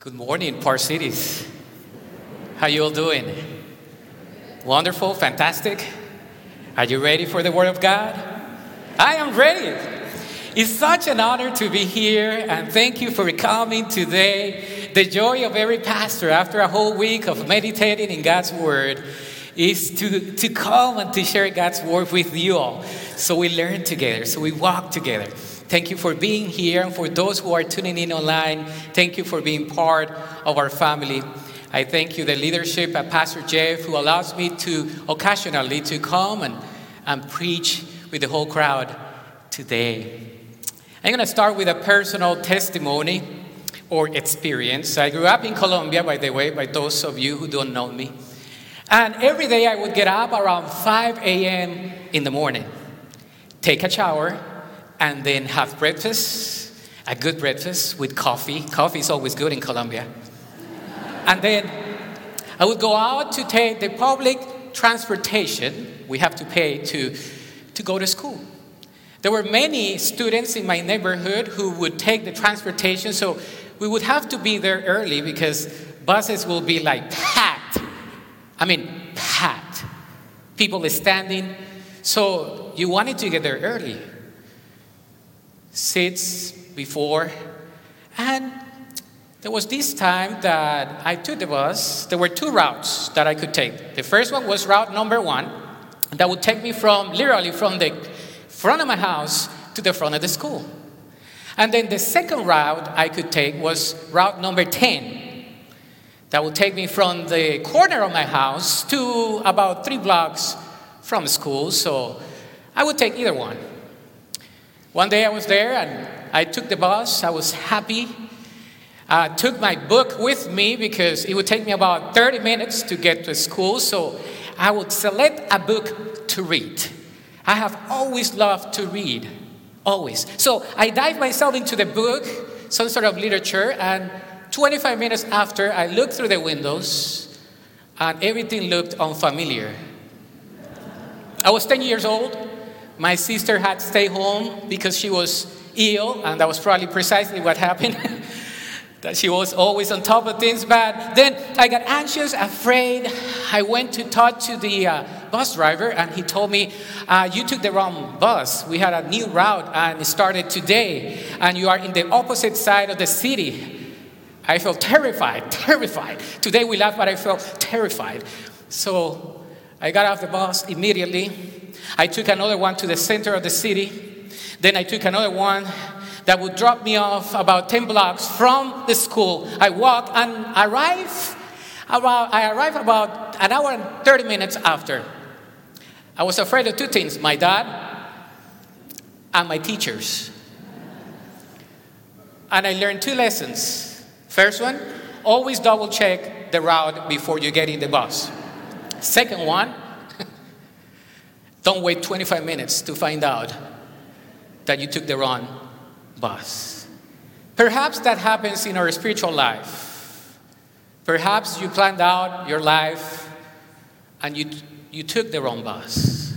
Good morning, Park Cities. How you all doing? Wonderful, fantastic. Are you ready for the Word of God? I am ready. It's such an honor to be here, and thank you for coming today. The joy of every pastor after a whole week of meditating in God's Word is to, to come and to share God's Word with you all. So we learn together, so we walk together. Thank you for being here. And for those who are tuning in online, thank you for being part of our family. I thank you, the leadership at Pastor Jeff, who allows me to occasionally to come and, and preach with the whole crowd today. I'm going to start with a personal testimony or experience. I grew up in Colombia, by the way, by those of you who don't know me. And every day I would get up around 5 a.m. in the morning, take a shower, and then have breakfast, a good breakfast with coffee. Coffee is always good in Colombia. and then I would go out to take the public transportation we have to pay to, to go to school. There were many students in my neighborhood who would take the transportation, so we would have to be there early because buses will be like packed. I mean, packed. People standing. So you wanted to get there early seats before. And there was this time that I took the bus. There were two routes that I could take. The first one was route number one, that would take me from literally from the front of my house to the front of the school. And then the second route I could take was route number 10. That would take me from the corner of my house to about three blocks from school. So I would take either one. One day I was there and I took the bus. I was happy. I took my book with me because it would take me about 30 minutes to get to school. So I would select a book to read. I have always loved to read, always. So I dived myself into the book, some sort of literature, and 25 minutes after, I looked through the windows and everything looked unfamiliar. I was 10 years old. My sister had to stay home because she was ill, and that was probably precisely what happened. that she was always on top of things. But then I got anxious, afraid. I went to talk to the uh, bus driver, and he told me, uh, You took the wrong bus. We had a new route, and it started today, and you are in the opposite side of the city. I felt terrified, terrified. Today we laugh, but I felt terrified. So I got off the bus immediately. I took another one to the center of the city. Then I took another one that would drop me off about 10 blocks from the school. I walk and arrive about, I arrive about an hour and 30 minutes after. I was afraid of two things my dad and my teachers. And I learned two lessons. First one, always double check the route before you get in the bus. Second one, don't wait 25 minutes to find out that you took the wrong bus. Perhaps that happens in our spiritual life. Perhaps you planned out your life and you, you took the wrong bus.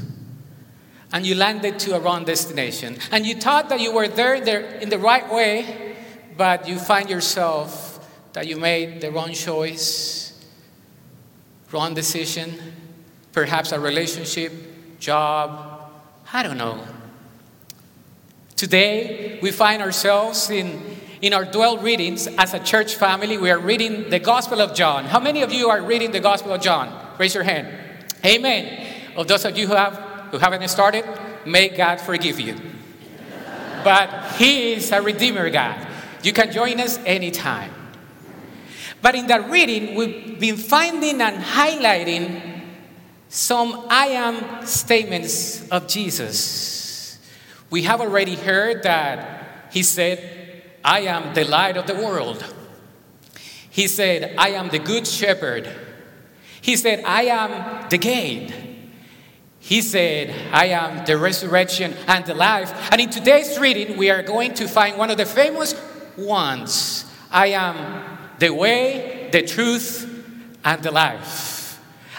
And you landed to a wrong destination. And you thought that you were there in the, in the right way, but you find yourself that you made the wrong choice, wrong decision, perhaps a relationship job, I don't know. Today, we find ourselves in, in our dwell readings as a church family. We are reading the Gospel of John. How many of you are reading the Gospel of John? Raise your hand. Amen. Of those of you who, have, who haven't started, may God forgive you. but He is a Redeemer God. You can join us anytime. But in that reading, we've been finding and highlighting some I am statements of Jesus. We have already heard that he said, I am the light of the world. He said, I am the good shepherd. He said, I am the gate. He said, I am the resurrection and the life. And in today's reading, we are going to find one of the famous ones I am the way, the truth, and the life.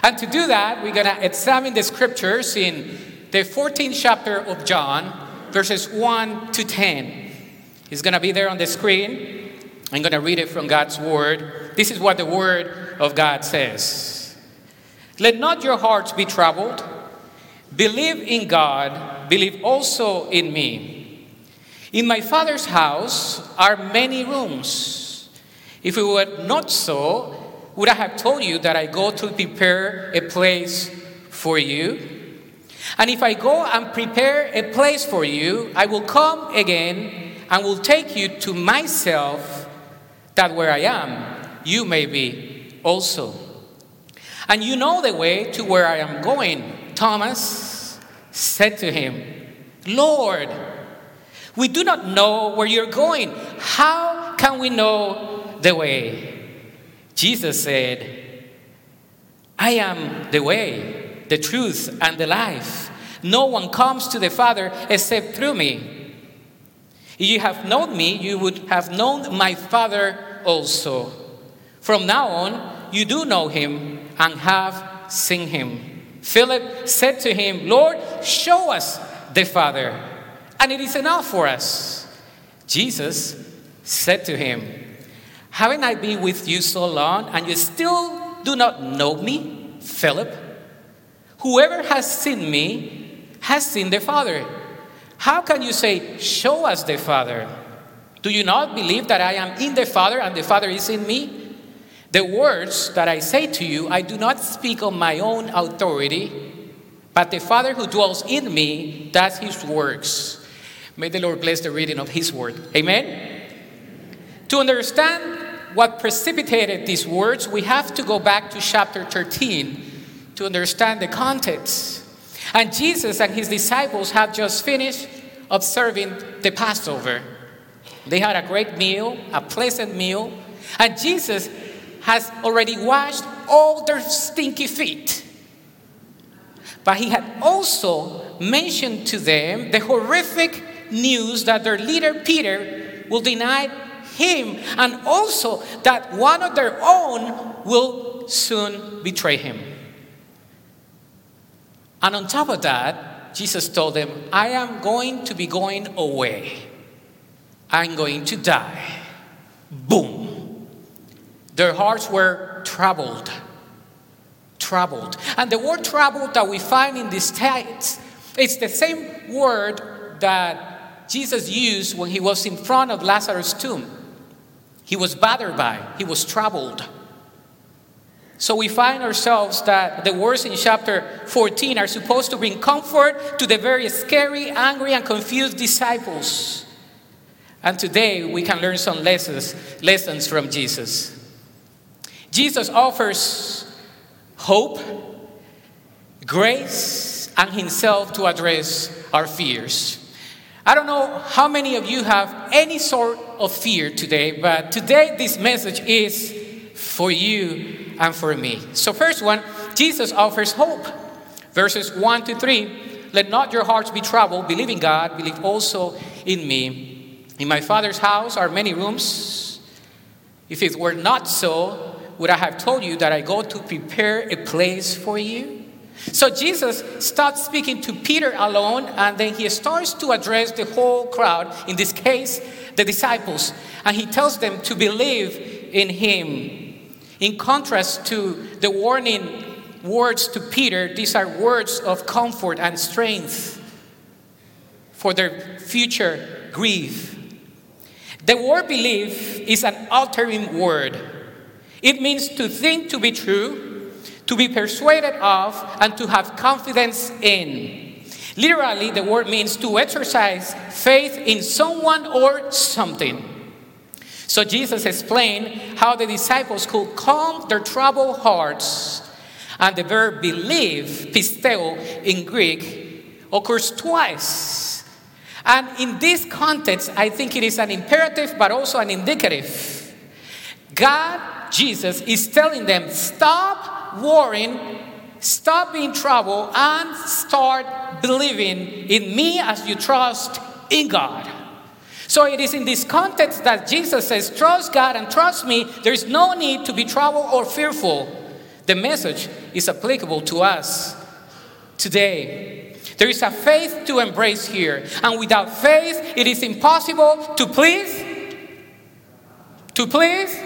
And to do that, we're going to examine the scriptures in the 14th chapter of John, verses 1 to 10. It's going to be there on the screen. I'm going to read it from God's word. This is what the word of God says Let not your hearts be troubled. Believe in God, believe also in me. In my Father's house are many rooms. If it were not so, would I have told you that I go to prepare a place for you? And if I go and prepare a place for you, I will come again and will take you to myself, that where I am, you may be also. And you know the way to where I am going. Thomas said to him, Lord, we do not know where you're going. How can we know the way? Jesus said, I am the way, the truth, and the life. No one comes to the Father except through me. If you have known me, you would have known my Father also. From now on, you do know him and have seen him. Philip said to him, Lord, show us the Father, and it is enough for us. Jesus said to him, haven't I been with you so long, and you still do not know me, Philip? Whoever has seen me has seen the Father. How can you say, Show us the Father? Do you not believe that I am in the Father and the Father is in me? The words that I say to you, I do not speak on my own authority, but the Father who dwells in me does his works. May the Lord bless the reading of his word. Amen. To understand what precipitated these words, we have to go back to chapter 13 to understand the context. And Jesus and his disciples had just finished observing the Passover. They had a great meal, a pleasant meal, and Jesus has already washed all their stinky feet. But he had also mentioned to them the horrific news that their leader Peter will deny him, and also that one of their own will soon betray him. And on top of that, Jesus told them, I am going to be going away. I'm going to die. Boom. Their hearts were troubled. Troubled. And the word troubled that we find in this text, it's the same word that Jesus used when he was in front of Lazarus' tomb. He was bothered by, he was troubled. So we find ourselves that the words in chapter 14 are supposed to bring comfort to the very scary, angry, and confused disciples. And today we can learn some lessons, lessons from Jesus. Jesus offers hope, grace, and Himself to address our fears. I don't know how many of you have any sort of fear today, but today this message is for you and for me. So, first one, Jesus offers hope. Verses 1 to 3 Let not your hearts be troubled. Believe in God, believe also in me. In my Father's house are many rooms. If it were not so, would I have told you that I go to prepare a place for you? So Jesus starts speaking to Peter alone, and then he starts to address the whole crowd, in this case, the disciples, and he tells them to believe in him. In contrast to the warning words to Peter, these are words of comfort and strength for their future grief. The word believe is an altering word. It means to think to be true, to be persuaded of, and to have confidence in. Literally, the word means to exercise faith in someone or something. So Jesus explained how the disciples could calm their troubled hearts. And the verb believe, pisteo in Greek, occurs twice. And in this context, I think it is an imperative but also an indicative. God, Jesus, is telling them, stop worrying, stop being troubled, and start believing in me as you trust in God. So it is in this context that Jesus says, Trust God and trust me. There is no need to be troubled or fearful. The message is applicable to us today. There is a faith to embrace here, and without faith, it is impossible to please To please?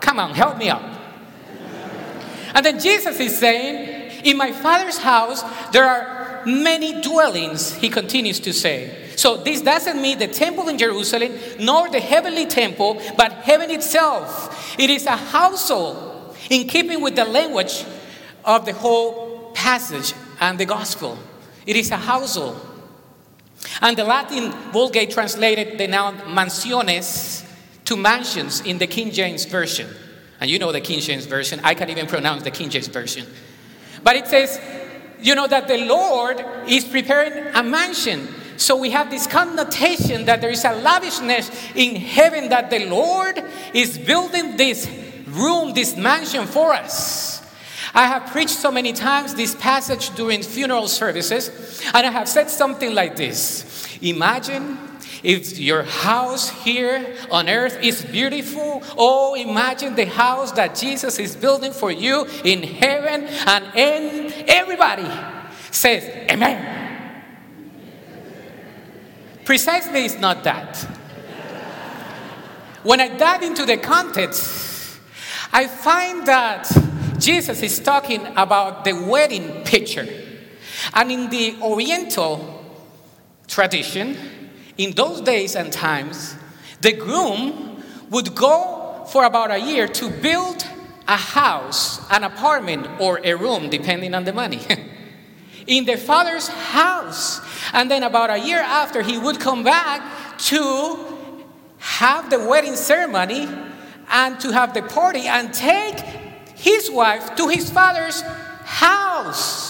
Come on, help me out. And then Jesus is saying, In my Father's house, there are many dwellings, he continues to say. So this doesn't mean the temple in Jerusalem, nor the heavenly temple, but heaven itself. It is a household in keeping with the language of the whole passage and the gospel. It is a household. And the Latin Vulgate translated the noun mansiones to mansions in the King James Version. And you know the King James Version. I can't even pronounce the King James Version. But it says, you know, that the Lord is preparing a mansion. So we have this connotation that there is a lavishness in heaven that the Lord is building this room, this mansion for us. I have preached so many times this passage during funeral services, and I have said something like this Imagine if your house here on earth is beautiful, oh, imagine the house that Jesus is building for you in heaven, and, and everybody says, Amen. Precisely, it's not that. When I dive into the context, I find that Jesus is talking about the wedding picture. And in the Oriental tradition, in those days and times, the groom would go for about a year to build a house, an apartment, or a room, depending on the money, in the father's house. And then about a year after, he would come back to have the wedding ceremony and to have the party and take his wife to his father's house.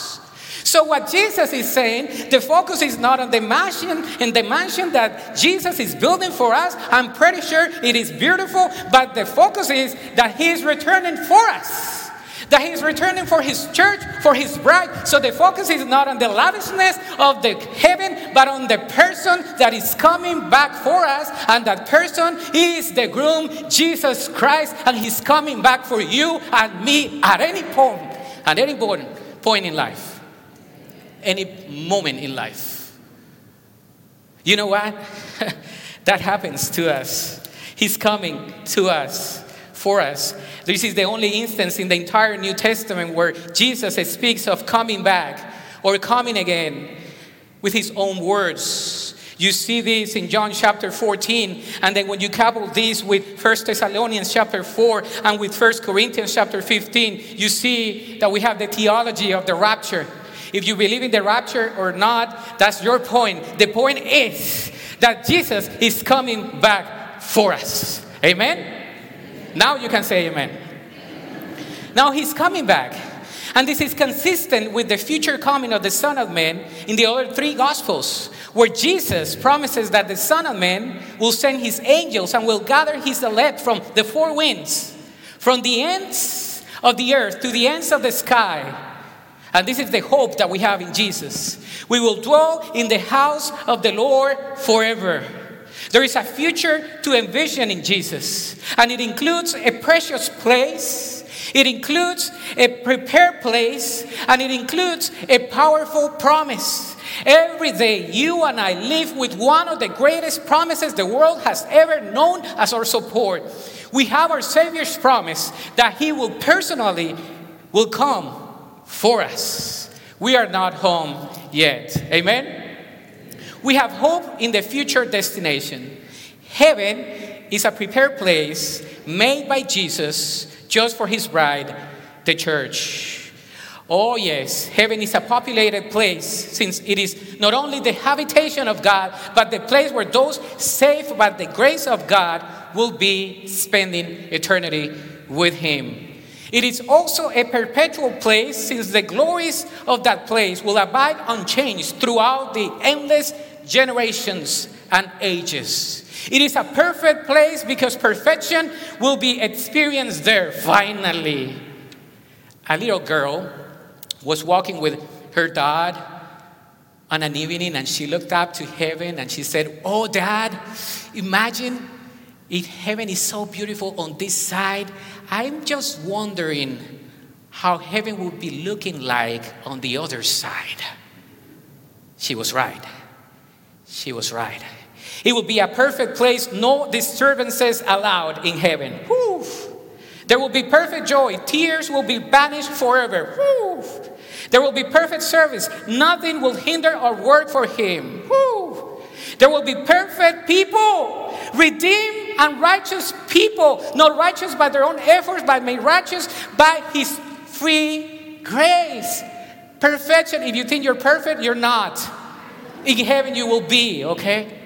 So what Jesus is saying, the focus is not on the mansion and the mansion that Jesus is building for us. I'm pretty sure it is beautiful, but the focus is that he is returning for us. That he's returning for his church, for his bride. So the focus is not on the lavishness of the heaven, but on the person that is coming back for us. And that person is the groom, Jesus Christ. And he's coming back for you and me at any point, at any point in life any moment in life. You know what? that happens to us. He's coming to us for us. This is the only instance in the entire New Testament where Jesus speaks of coming back or coming again with his own words. You see this in John chapter 14, and then when you couple this with 1 Thessalonians chapter 4 and with 1 Corinthians chapter 15, you see that we have the theology of the rapture. If you believe in the rapture or not, that's your point. The point is that Jesus is coming back for us. Amen? Now you can say amen. Now he's coming back. And this is consistent with the future coming of the Son of Man in the other three Gospels, where Jesus promises that the Son of Man will send his angels and will gather his elect from the four winds, from the ends of the earth to the ends of the sky and this is the hope that we have in Jesus. We will dwell in the house of the Lord forever. There is a future to envision in Jesus, and it includes a precious place, it includes a prepared place, and it includes a powerful promise. Every day, you and I live with one of the greatest promises the world has ever known as our support. We have our Savior's promise that He will personally will come for us. We are not home yet. Amen? We have hope in the future destination. Heaven is a prepared place made by Jesus just for his bride, the church. Oh, yes, heaven is a populated place since it is not only the habitation of God, but the place where those saved by the grace of God will be spending eternity with Him. It is also a perpetual place since the glories of that place will abide unchanged throughout the endless generations and ages. It is a perfect place because perfection will be experienced there finally. A little girl was walking with her dad on an evening and she looked up to heaven and she said, Oh, dad, imagine if heaven is so beautiful on this side I'm just wondering how heaven would be looking like on the other side. She was right. She was right. It will be a perfect place, no disturbances allowed in heaven. Whew. There will be perfect joy. Tears will be banished forever. Whew. There will be perfect service. Nothing will hinder or work for him. Whew. There will be perfect people, redeemed and righteous people, not righteous by their own efforts, but made righteous by his free grace. Perfection. If you think you're perfect, you're not. In heaven, you will be, okay?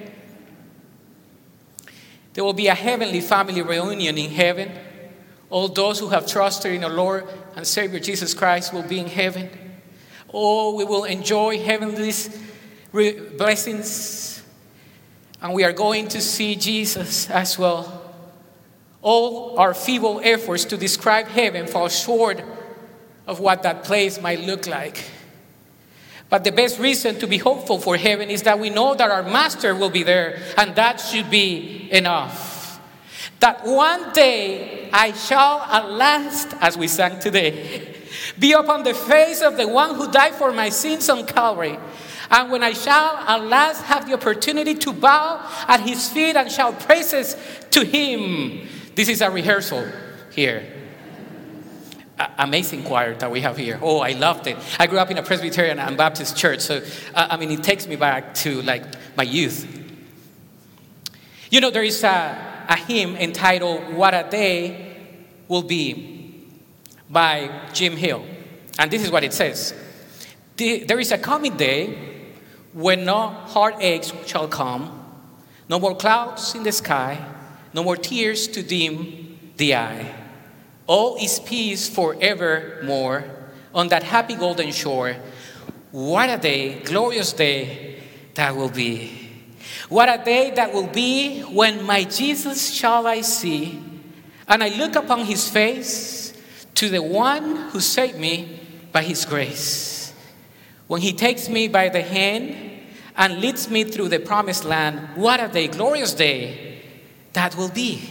There will be a heavenly family reunion in heaven. All those who have trusted in the Lord and Savior Jesus Christ will be in heaven. Oh, we will enjoy heavenly blessings. And we are going to see Jesus as well. All our feeble efforts to describe heaven fall short of what that place might look like. But the best reason to be hopeful for heaven is that we know that our Master will be there, and that should be enough that one day I shall at last, as we sang today, be upon the face of the one who died for my sins on Calvary. And when I shall at last have the opportunity to bow at his feet and shout praises to him. This is a rehearsal here. A- amazing choir that we have here. Oh, I loved it. I grew up in a Presbyterian and Baptist church, so uh, I mean, it takes me back to like my youth. You know, there is a a hymn entitled What a Day Will Be by Jim Hill. And this is what it says There is a coming day when no heartaches shall come, no more clouds in the sky, no more tears to dim the eye. All is peace forevermore on that happy golden shore. What a day, glorious day that will be. What a day that will be when my Jesus shall I see, and I look upon his face to the one who saved me by his grace. When he takes me by the hand and leads me through the promised land, what a day, glorious day that will be.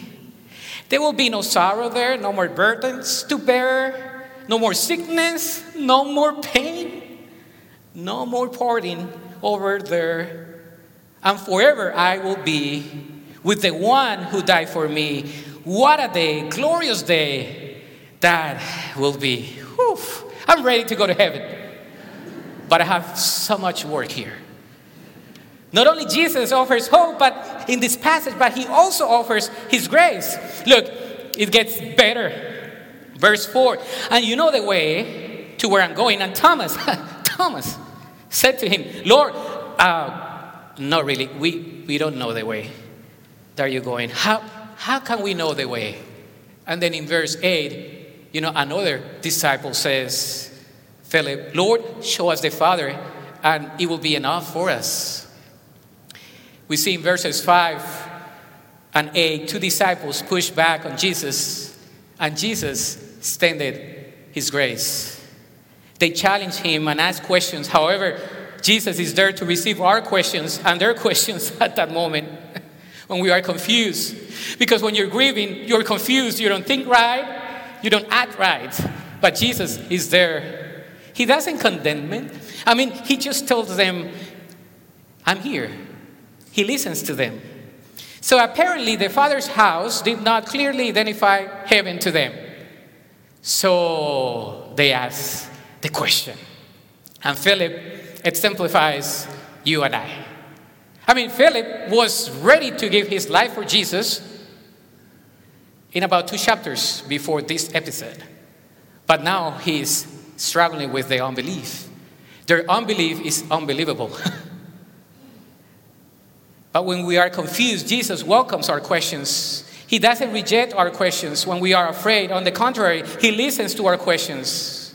There will be no sorrow there, no more burdens to bear, no more sickness, no more pain, no more parting over there and forever I will be with the one who died for me. What a day, glorious day that will be. Whew. I'm ready to go to heaven. But I have so much work here. Not only Jesus offers hope, but in this passage, but he also offers his grace. Look, it gets better. Verse 4 And you know the way to where I'm going. And Thomas, Thomas said to him, Lord, uh, not really. We, we don't know the way that you're going. How, how can we know the way? And then in verse 8, you know, another disciple says, Philip, Lord, show us the Father, and it will be enough for us. We see in verses 5 and 8, two disciples push back on Jesus, and Jesus extended his grace. They challenge him and ask questions. However, Jesus is there to receive our questions and their questions at that moment when we are confused. Because when you're grieving, you're confused, you don't think right, you don't act right. But Jesus is there. He doesn't condemn them. I mean, He just tells them, I'm here. He listens to them. So apparently, the Father's house did not clearly identify heaven to them. So they ask the question. And Philip exemplifies you and I. I mean, Philip was ready to give his life for Jesus in about two chapters before this episode. But now he's struggling with their unbelief. Their unbelief is unbelievable. but when we are confused, Jesus welcomes our questions. He doesn't reject our questions when we are afraid. On the contrary, he listens to our questions.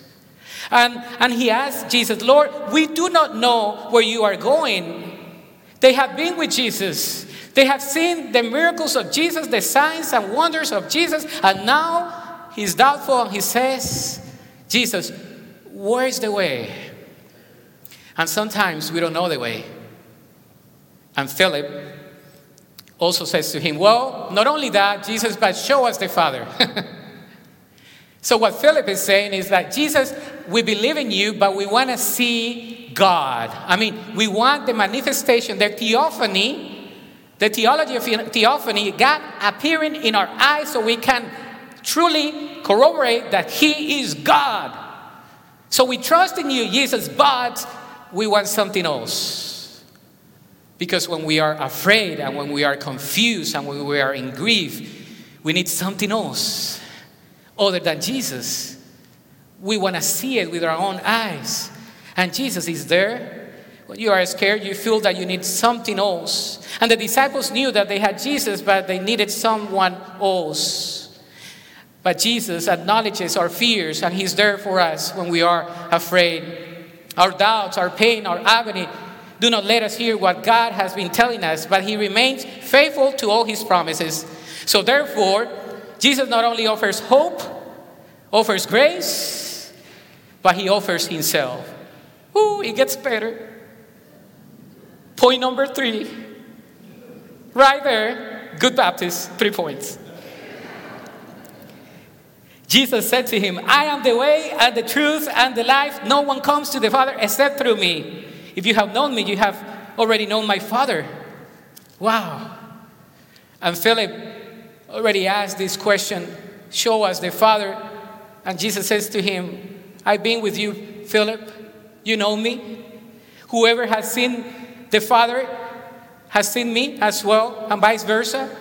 And, and he asks Jesus, Lord, we do not know where you are going. They have been with Jesus. They have seen the miracles of Jesus, the signs and wonders of Jesus, and now he's doubtful and he says, Jesus, where's the way? And sometimes we don't know the way. And Philip also says to him, Well, not only that, Jesus, but show us the Father. So, what Philip is saying is that Jesus, we believe in you, but we want to see God. I mean, we want the manifestation, the theophany The theology of theophany, God appearing in our eyes so we can truly corroborate that He is God. So we trust in you, Jesus, but we want something else. Because when we are afraid and when we are confused and when we are in grief, we need something else other than Jesus. We want to see it with our own eyes. And Jesus is there. When you are scared, you feel that you need something else. And the disciples knew that they had Jesus, but they needed someone else. But Jesus acknowledges our fears, and He's there for us when we are afraid. Our doubts, our pain, our agony do not let us hear what God has been telling us, but He remains faithful to all His promises. So, therefore, Jesus not only offers hope, offers grace, but He offers Himself. Ooh, it gets better. Point number three. Right there, good Baptist, three points. Jesus said to him, I am the way and the truth and the life. No one comes to the Father except through me. If you have known me, you have already known my Father. Wow. And Philip already asked this question Show us the Father. And Jesus says to him, I've been with you, Philip. You know me. Whoever has seen the Father has seen me as well, and vice versa.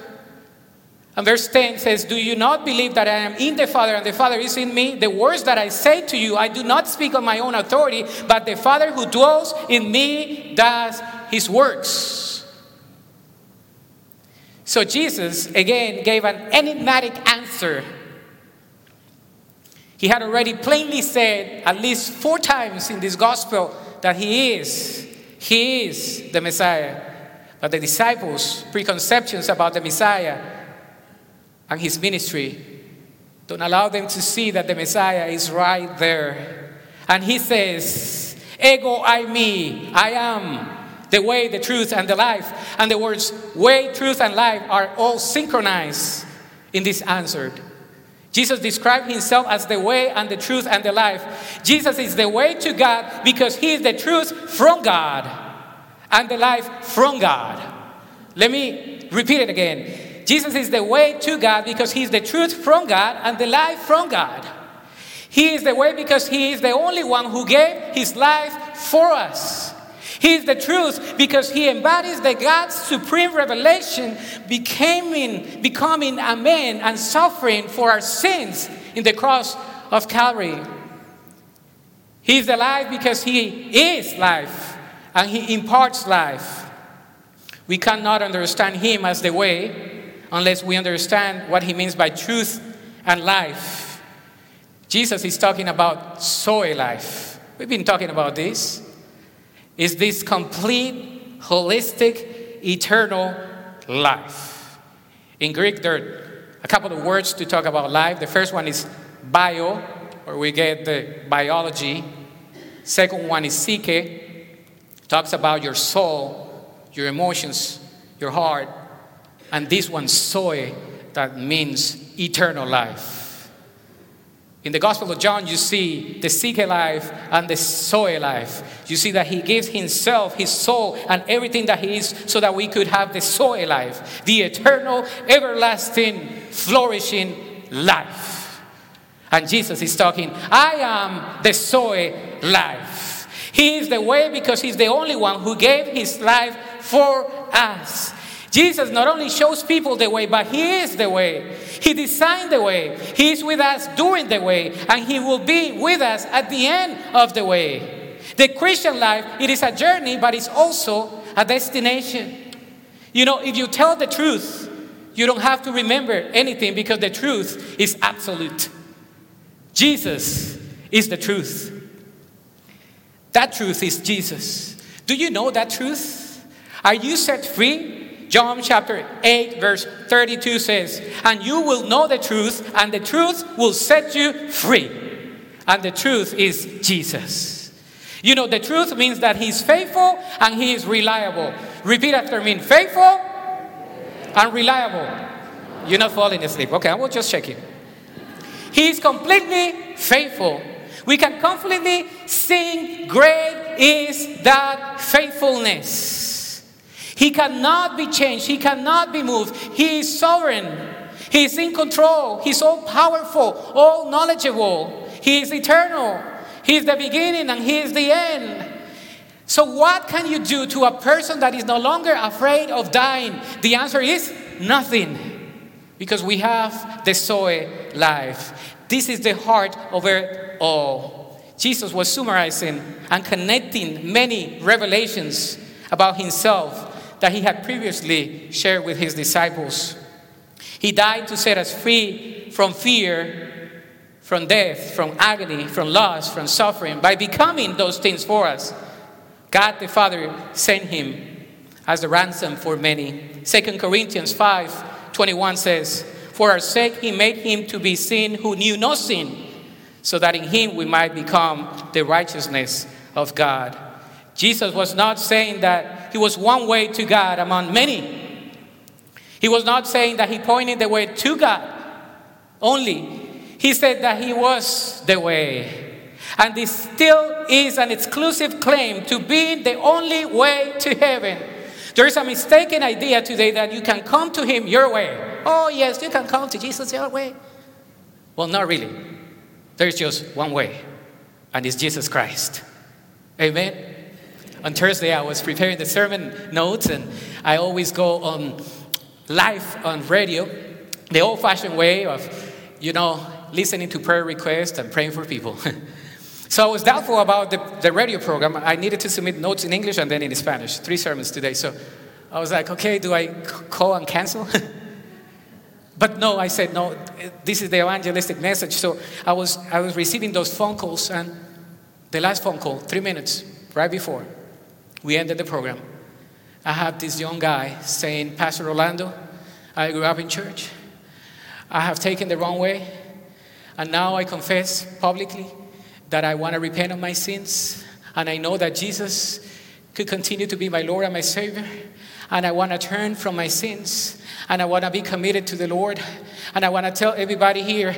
And verse 10 says, Do you not believe that I am in the Father and the Father is in me? The words that I say to you, I do not speak on my own authority, but the Father who dwells in me does his works. So Jesus, again, gave an enigmatic answer. He had already plainly said, at least four times in this gospel, that he is, he is the Messiah. But the disciples' preconceptions about the Messiah and his ministry don't allow them to see that the Messiah is right there. And he says, Ego eimi, I am the way, the truth, and the life. And the words way, truth, and life are all synchronized in this answer. Jesus described himself as the way and the truth and the life. Jesus is the way to God because he is the truth from God and the life from God. Let me repeat it again. Jesus is the way to God because he is the truth from God and the life from God. He is the way because he is the only one who gave his life for us. He is the truth because he embodies the God's supreme revelation, becoming, becoming a man and suffering for our sins in the cross of Calvary. He is the life because he is life and he imparts life. We cannot understand him as the way unless we understand what he means by truth and life. Jesus is talking about Zoe life. We've been talking about this is this complete, holistic, eternal life. In Greek, there are a couple of words to talk about life. The first one is bio, where we get the biology. Second one is psyche, talks about your soul, your emotions, your heart. And this one, zoe, that means eternal life. In the Gospel of John, you see the Psyche life and the Zoe life. You see that he gives himself, his soul, and everything that he is so that we could have the Zoe life, the eternal, everlasting, flourishing life. And Jesus is talking, I am the Zoe life. He is the way because he's the only one who gave his life for us. Jesus not only shows people the way, but He is the way. He designed the way. He is with us during the way, and He will be with us at the end of the way. The Christian life, it is a journey, but it's also a destination. You know, if you tell the truth, you don't have to remember anything because the truth is absolute. Jesus is the truth. That truth is Jesus. Do you know that truth? Are you set free? John chapter 8, verse 32 says, And you will know the truth, and the truth will set you free. And the truth is Jesus. You know, the truth means that He's faithful and He is reliable. Repeat after me faithful and reliable. You're not falling asleep. Okay, I will just check it. He is completely faithful. We can confidently sing, Great is that faithfulness. He cannot be changed. He cannot be moved. He is sovereign. He is in control. He's all powerful, all knowledgeable. He is eternal. He is the beginning and He is the end. So, what can you do to a person that is no longer afraid of dying? The answer is nothing. Because we have the Zoe life. This is the heart of it all. Jesus was summarizing and connecting many revelations about himself that he had previously shared with his disciples. He died to set us free from fear, from death, from agony, from loss, from suffering by becoming those things for us. God the Father sent him as a ransom for many. 2 Corinthians 5 21 says, For our sake he made him to be sin who knew no sin, so that in him we might become the righteousness of God. Jesus was not saying that he was one way to God among many. He was not saying that he pointed the way to God only. He said that he was the way. And this still is an exclusive claim to be the only way to heaven. There is a mistaken idea today that you can come to Him your way. Oh, yes, you can come to Jesus your way. Well, not really. There's just one way, and it's Jesus Christ. Amen. On Thursday, I was preparing the sermon notes, and I always go on live on radio, the old fashioned way of, you know, listening to prayer requests and praying for people. So I was doubtful about the, the radio program. I needed to submit notes in English and then in Spanish, three sermons today. So I was like, okay, do I call and cancel? but no, I said, no, this is the evangelistic message. So I was, I was receiving those phone calls, and the last phone call, three minutes right before we ended the program, I have this young guy saying, Pastor Orlando, I grew up in church. I have taken the wrong way, and now I confess publicly that I want to repent of my sins, and I know that Jesus could continue to be my Lord and my Savior, and I want to turn from my sins, and I want to be committed to the Lord, and I want to tell everybody here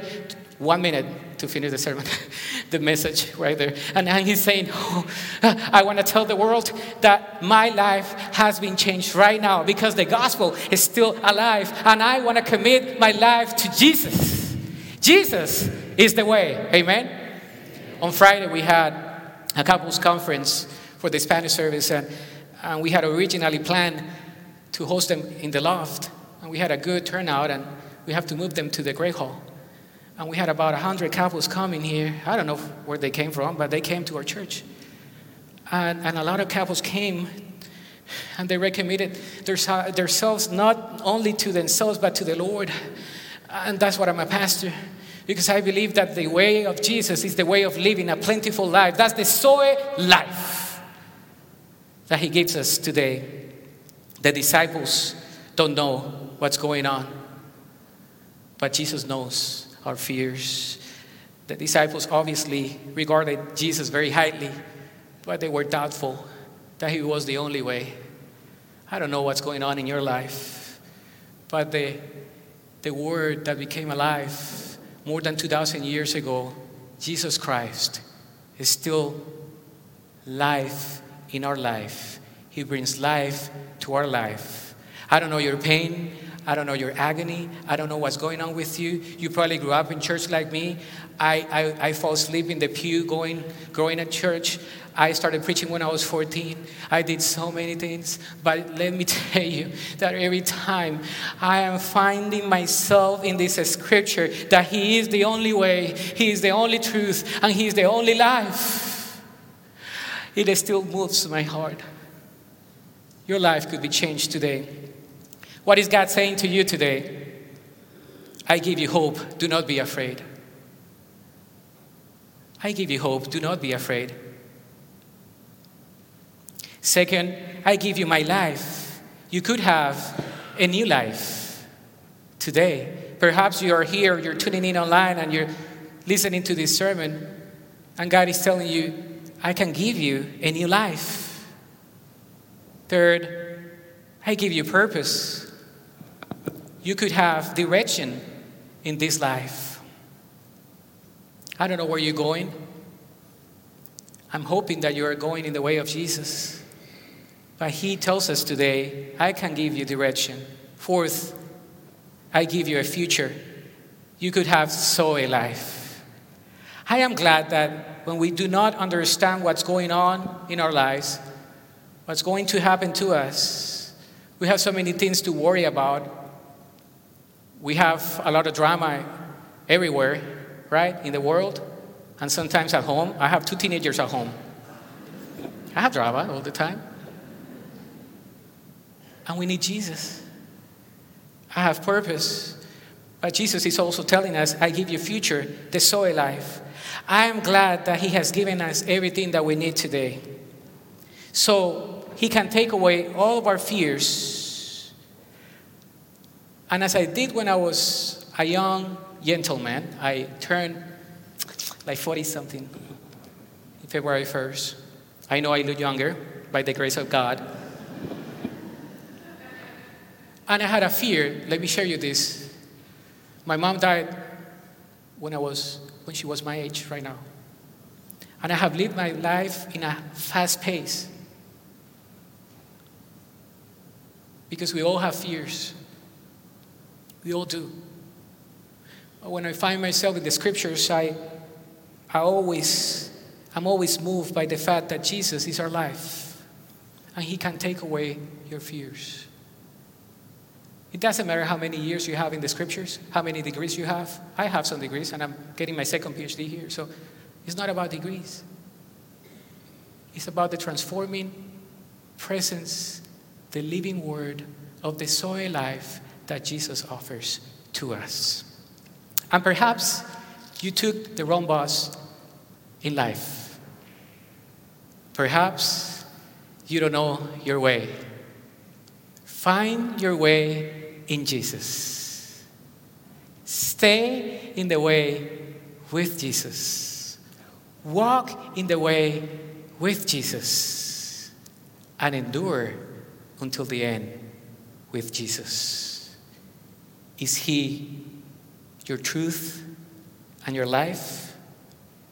one minute to finish the sermon, the message right there. And he's saying, oh, I want to tell the world that my life has been changed right now because the gospel is still alive, and I want to commit my life to Jesus. Jesus is the way. Amen on Friday we had a couples conference for the Spanish service, and, and we had originally planned to host them in the loft, and we had a good turnout, and we have to move them to the Great Hall. And we had about 100 couples coming here. I don't know where they came from, but they came to our church. And, and a lot of couples came and they recommitted their, themselves not only to themselves but to the Lord. And that's what I'm a pastor. Because I believe that the way of Jesus is the way of living a plentiful life. That's the Zoe life that He gives us today. The disciples don't know what's going on, but Jesus knows our fears. The disciples obviously regarded Jesus very highly, but they were doubtful that He was the only way. I don't know what's going on in your life, but the, the Word that became alive more than 2,000 years ago, Jesus Christ is still life in our life. He brings life to our life. I don't know your pain. I don't know your agony. I don't know what's going on with you. You probably grew up in church like me. I, I, I fall asleep in the pew going, growing at church. I started preaching when I was 14. I did so many things, but let me tell you that every time I am finding myself in this scripture that He is the only way, He is the only truth, and He is the only life, it still moves my heart. Your life could be changed today. What is God saying to you today? I give you hope. Do not be afraid. I give you hope. Do not be afraid. Second, I give you my life. You could have a new life today. Perhaps you are here, you're tuning in online, and you're listening to this sermon, and God is telling you, I can give you a new life. Third, I give you purpose. You could have direction in this life. I don't know where you're going. I'm hoping that you are going in the way of Jesus. But he tells us today, I can give you direction. Fourth, I give you a future. You could have Zoe life. I am glad that when we do not understand what's going on in our lives, what's going to happen to us, we have so many things to worry about. We have a lot of drama everywhere, right, in the world, and sometimes at home. I have two teenagers at home. I have drama all the time. And we need Jesus. I have purpose. But Jesus is also telling us, I give you future, the Zoe life. I am glad that He has given us everything that we need today. So He can take away all of our fears. And as I did when I was a young gentleman, I turned like 40 something February 1st. I know I look younger by the grace of God. And I had a fear. Let me share you this. My mom died when I was when she was my age right now. And I have lived my life in a fast pace. Because we all have fears. We all do. When I find myself in the scriptures, I, I always, I'm always moved by the fact that Jesus is our life. And he can take away your fears. It doesn't matter how many years you have in the scriptures, how many degrees you have. I have some degrees, and I'm getting my second PhD here. So it's not about degrees, it's about the transforming presence, the living word of the Zoe life that Jesus offers to us. And perhaps you took the wrong bus in life. Perhaps you don't know your way. Find your way in Jesus. Stay in the way with Jesus. Walk in the way with Jesus. And endure until the end with Jesus. Is He your truth and your life?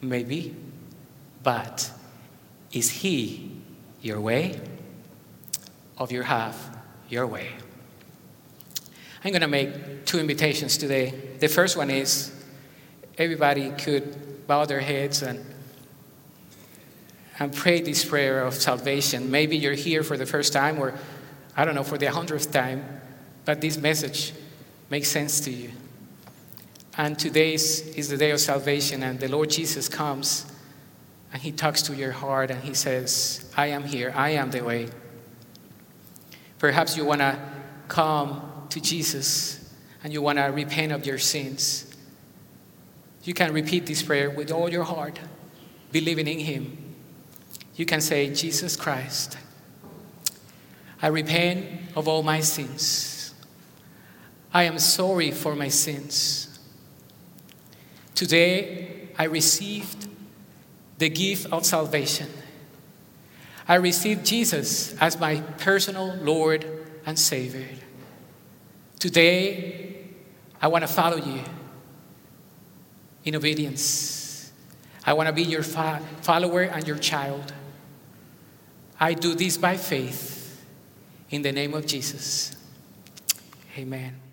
Maybe. But is He your way? Of your half your way. I'm going to make two invitations today. The first one is everybody could bow their heads and, and pray this prayer of salvation. Maybe you're here for the first time, or I don't know, for the hundredth time, but this message makes sense to you. And today is, is the day of salvation, and the Lord Jesus comes and He talks to your heart and He says, I am here, I am the way. Perhaps you want to come to Jesus and you want to repent of your sins. You can repeat this prayer with all your heart, believing in Him. You can say, Jesus Christ, I repent of all my sins. I am sorry for my sins. Today, I received the gift of salvation. I received Jesus as my personal Lord and Savior. Today, I want to follow you in obedience. I want to be your fa- follower and your child. I do this by faith in the name of Jesus. Amen.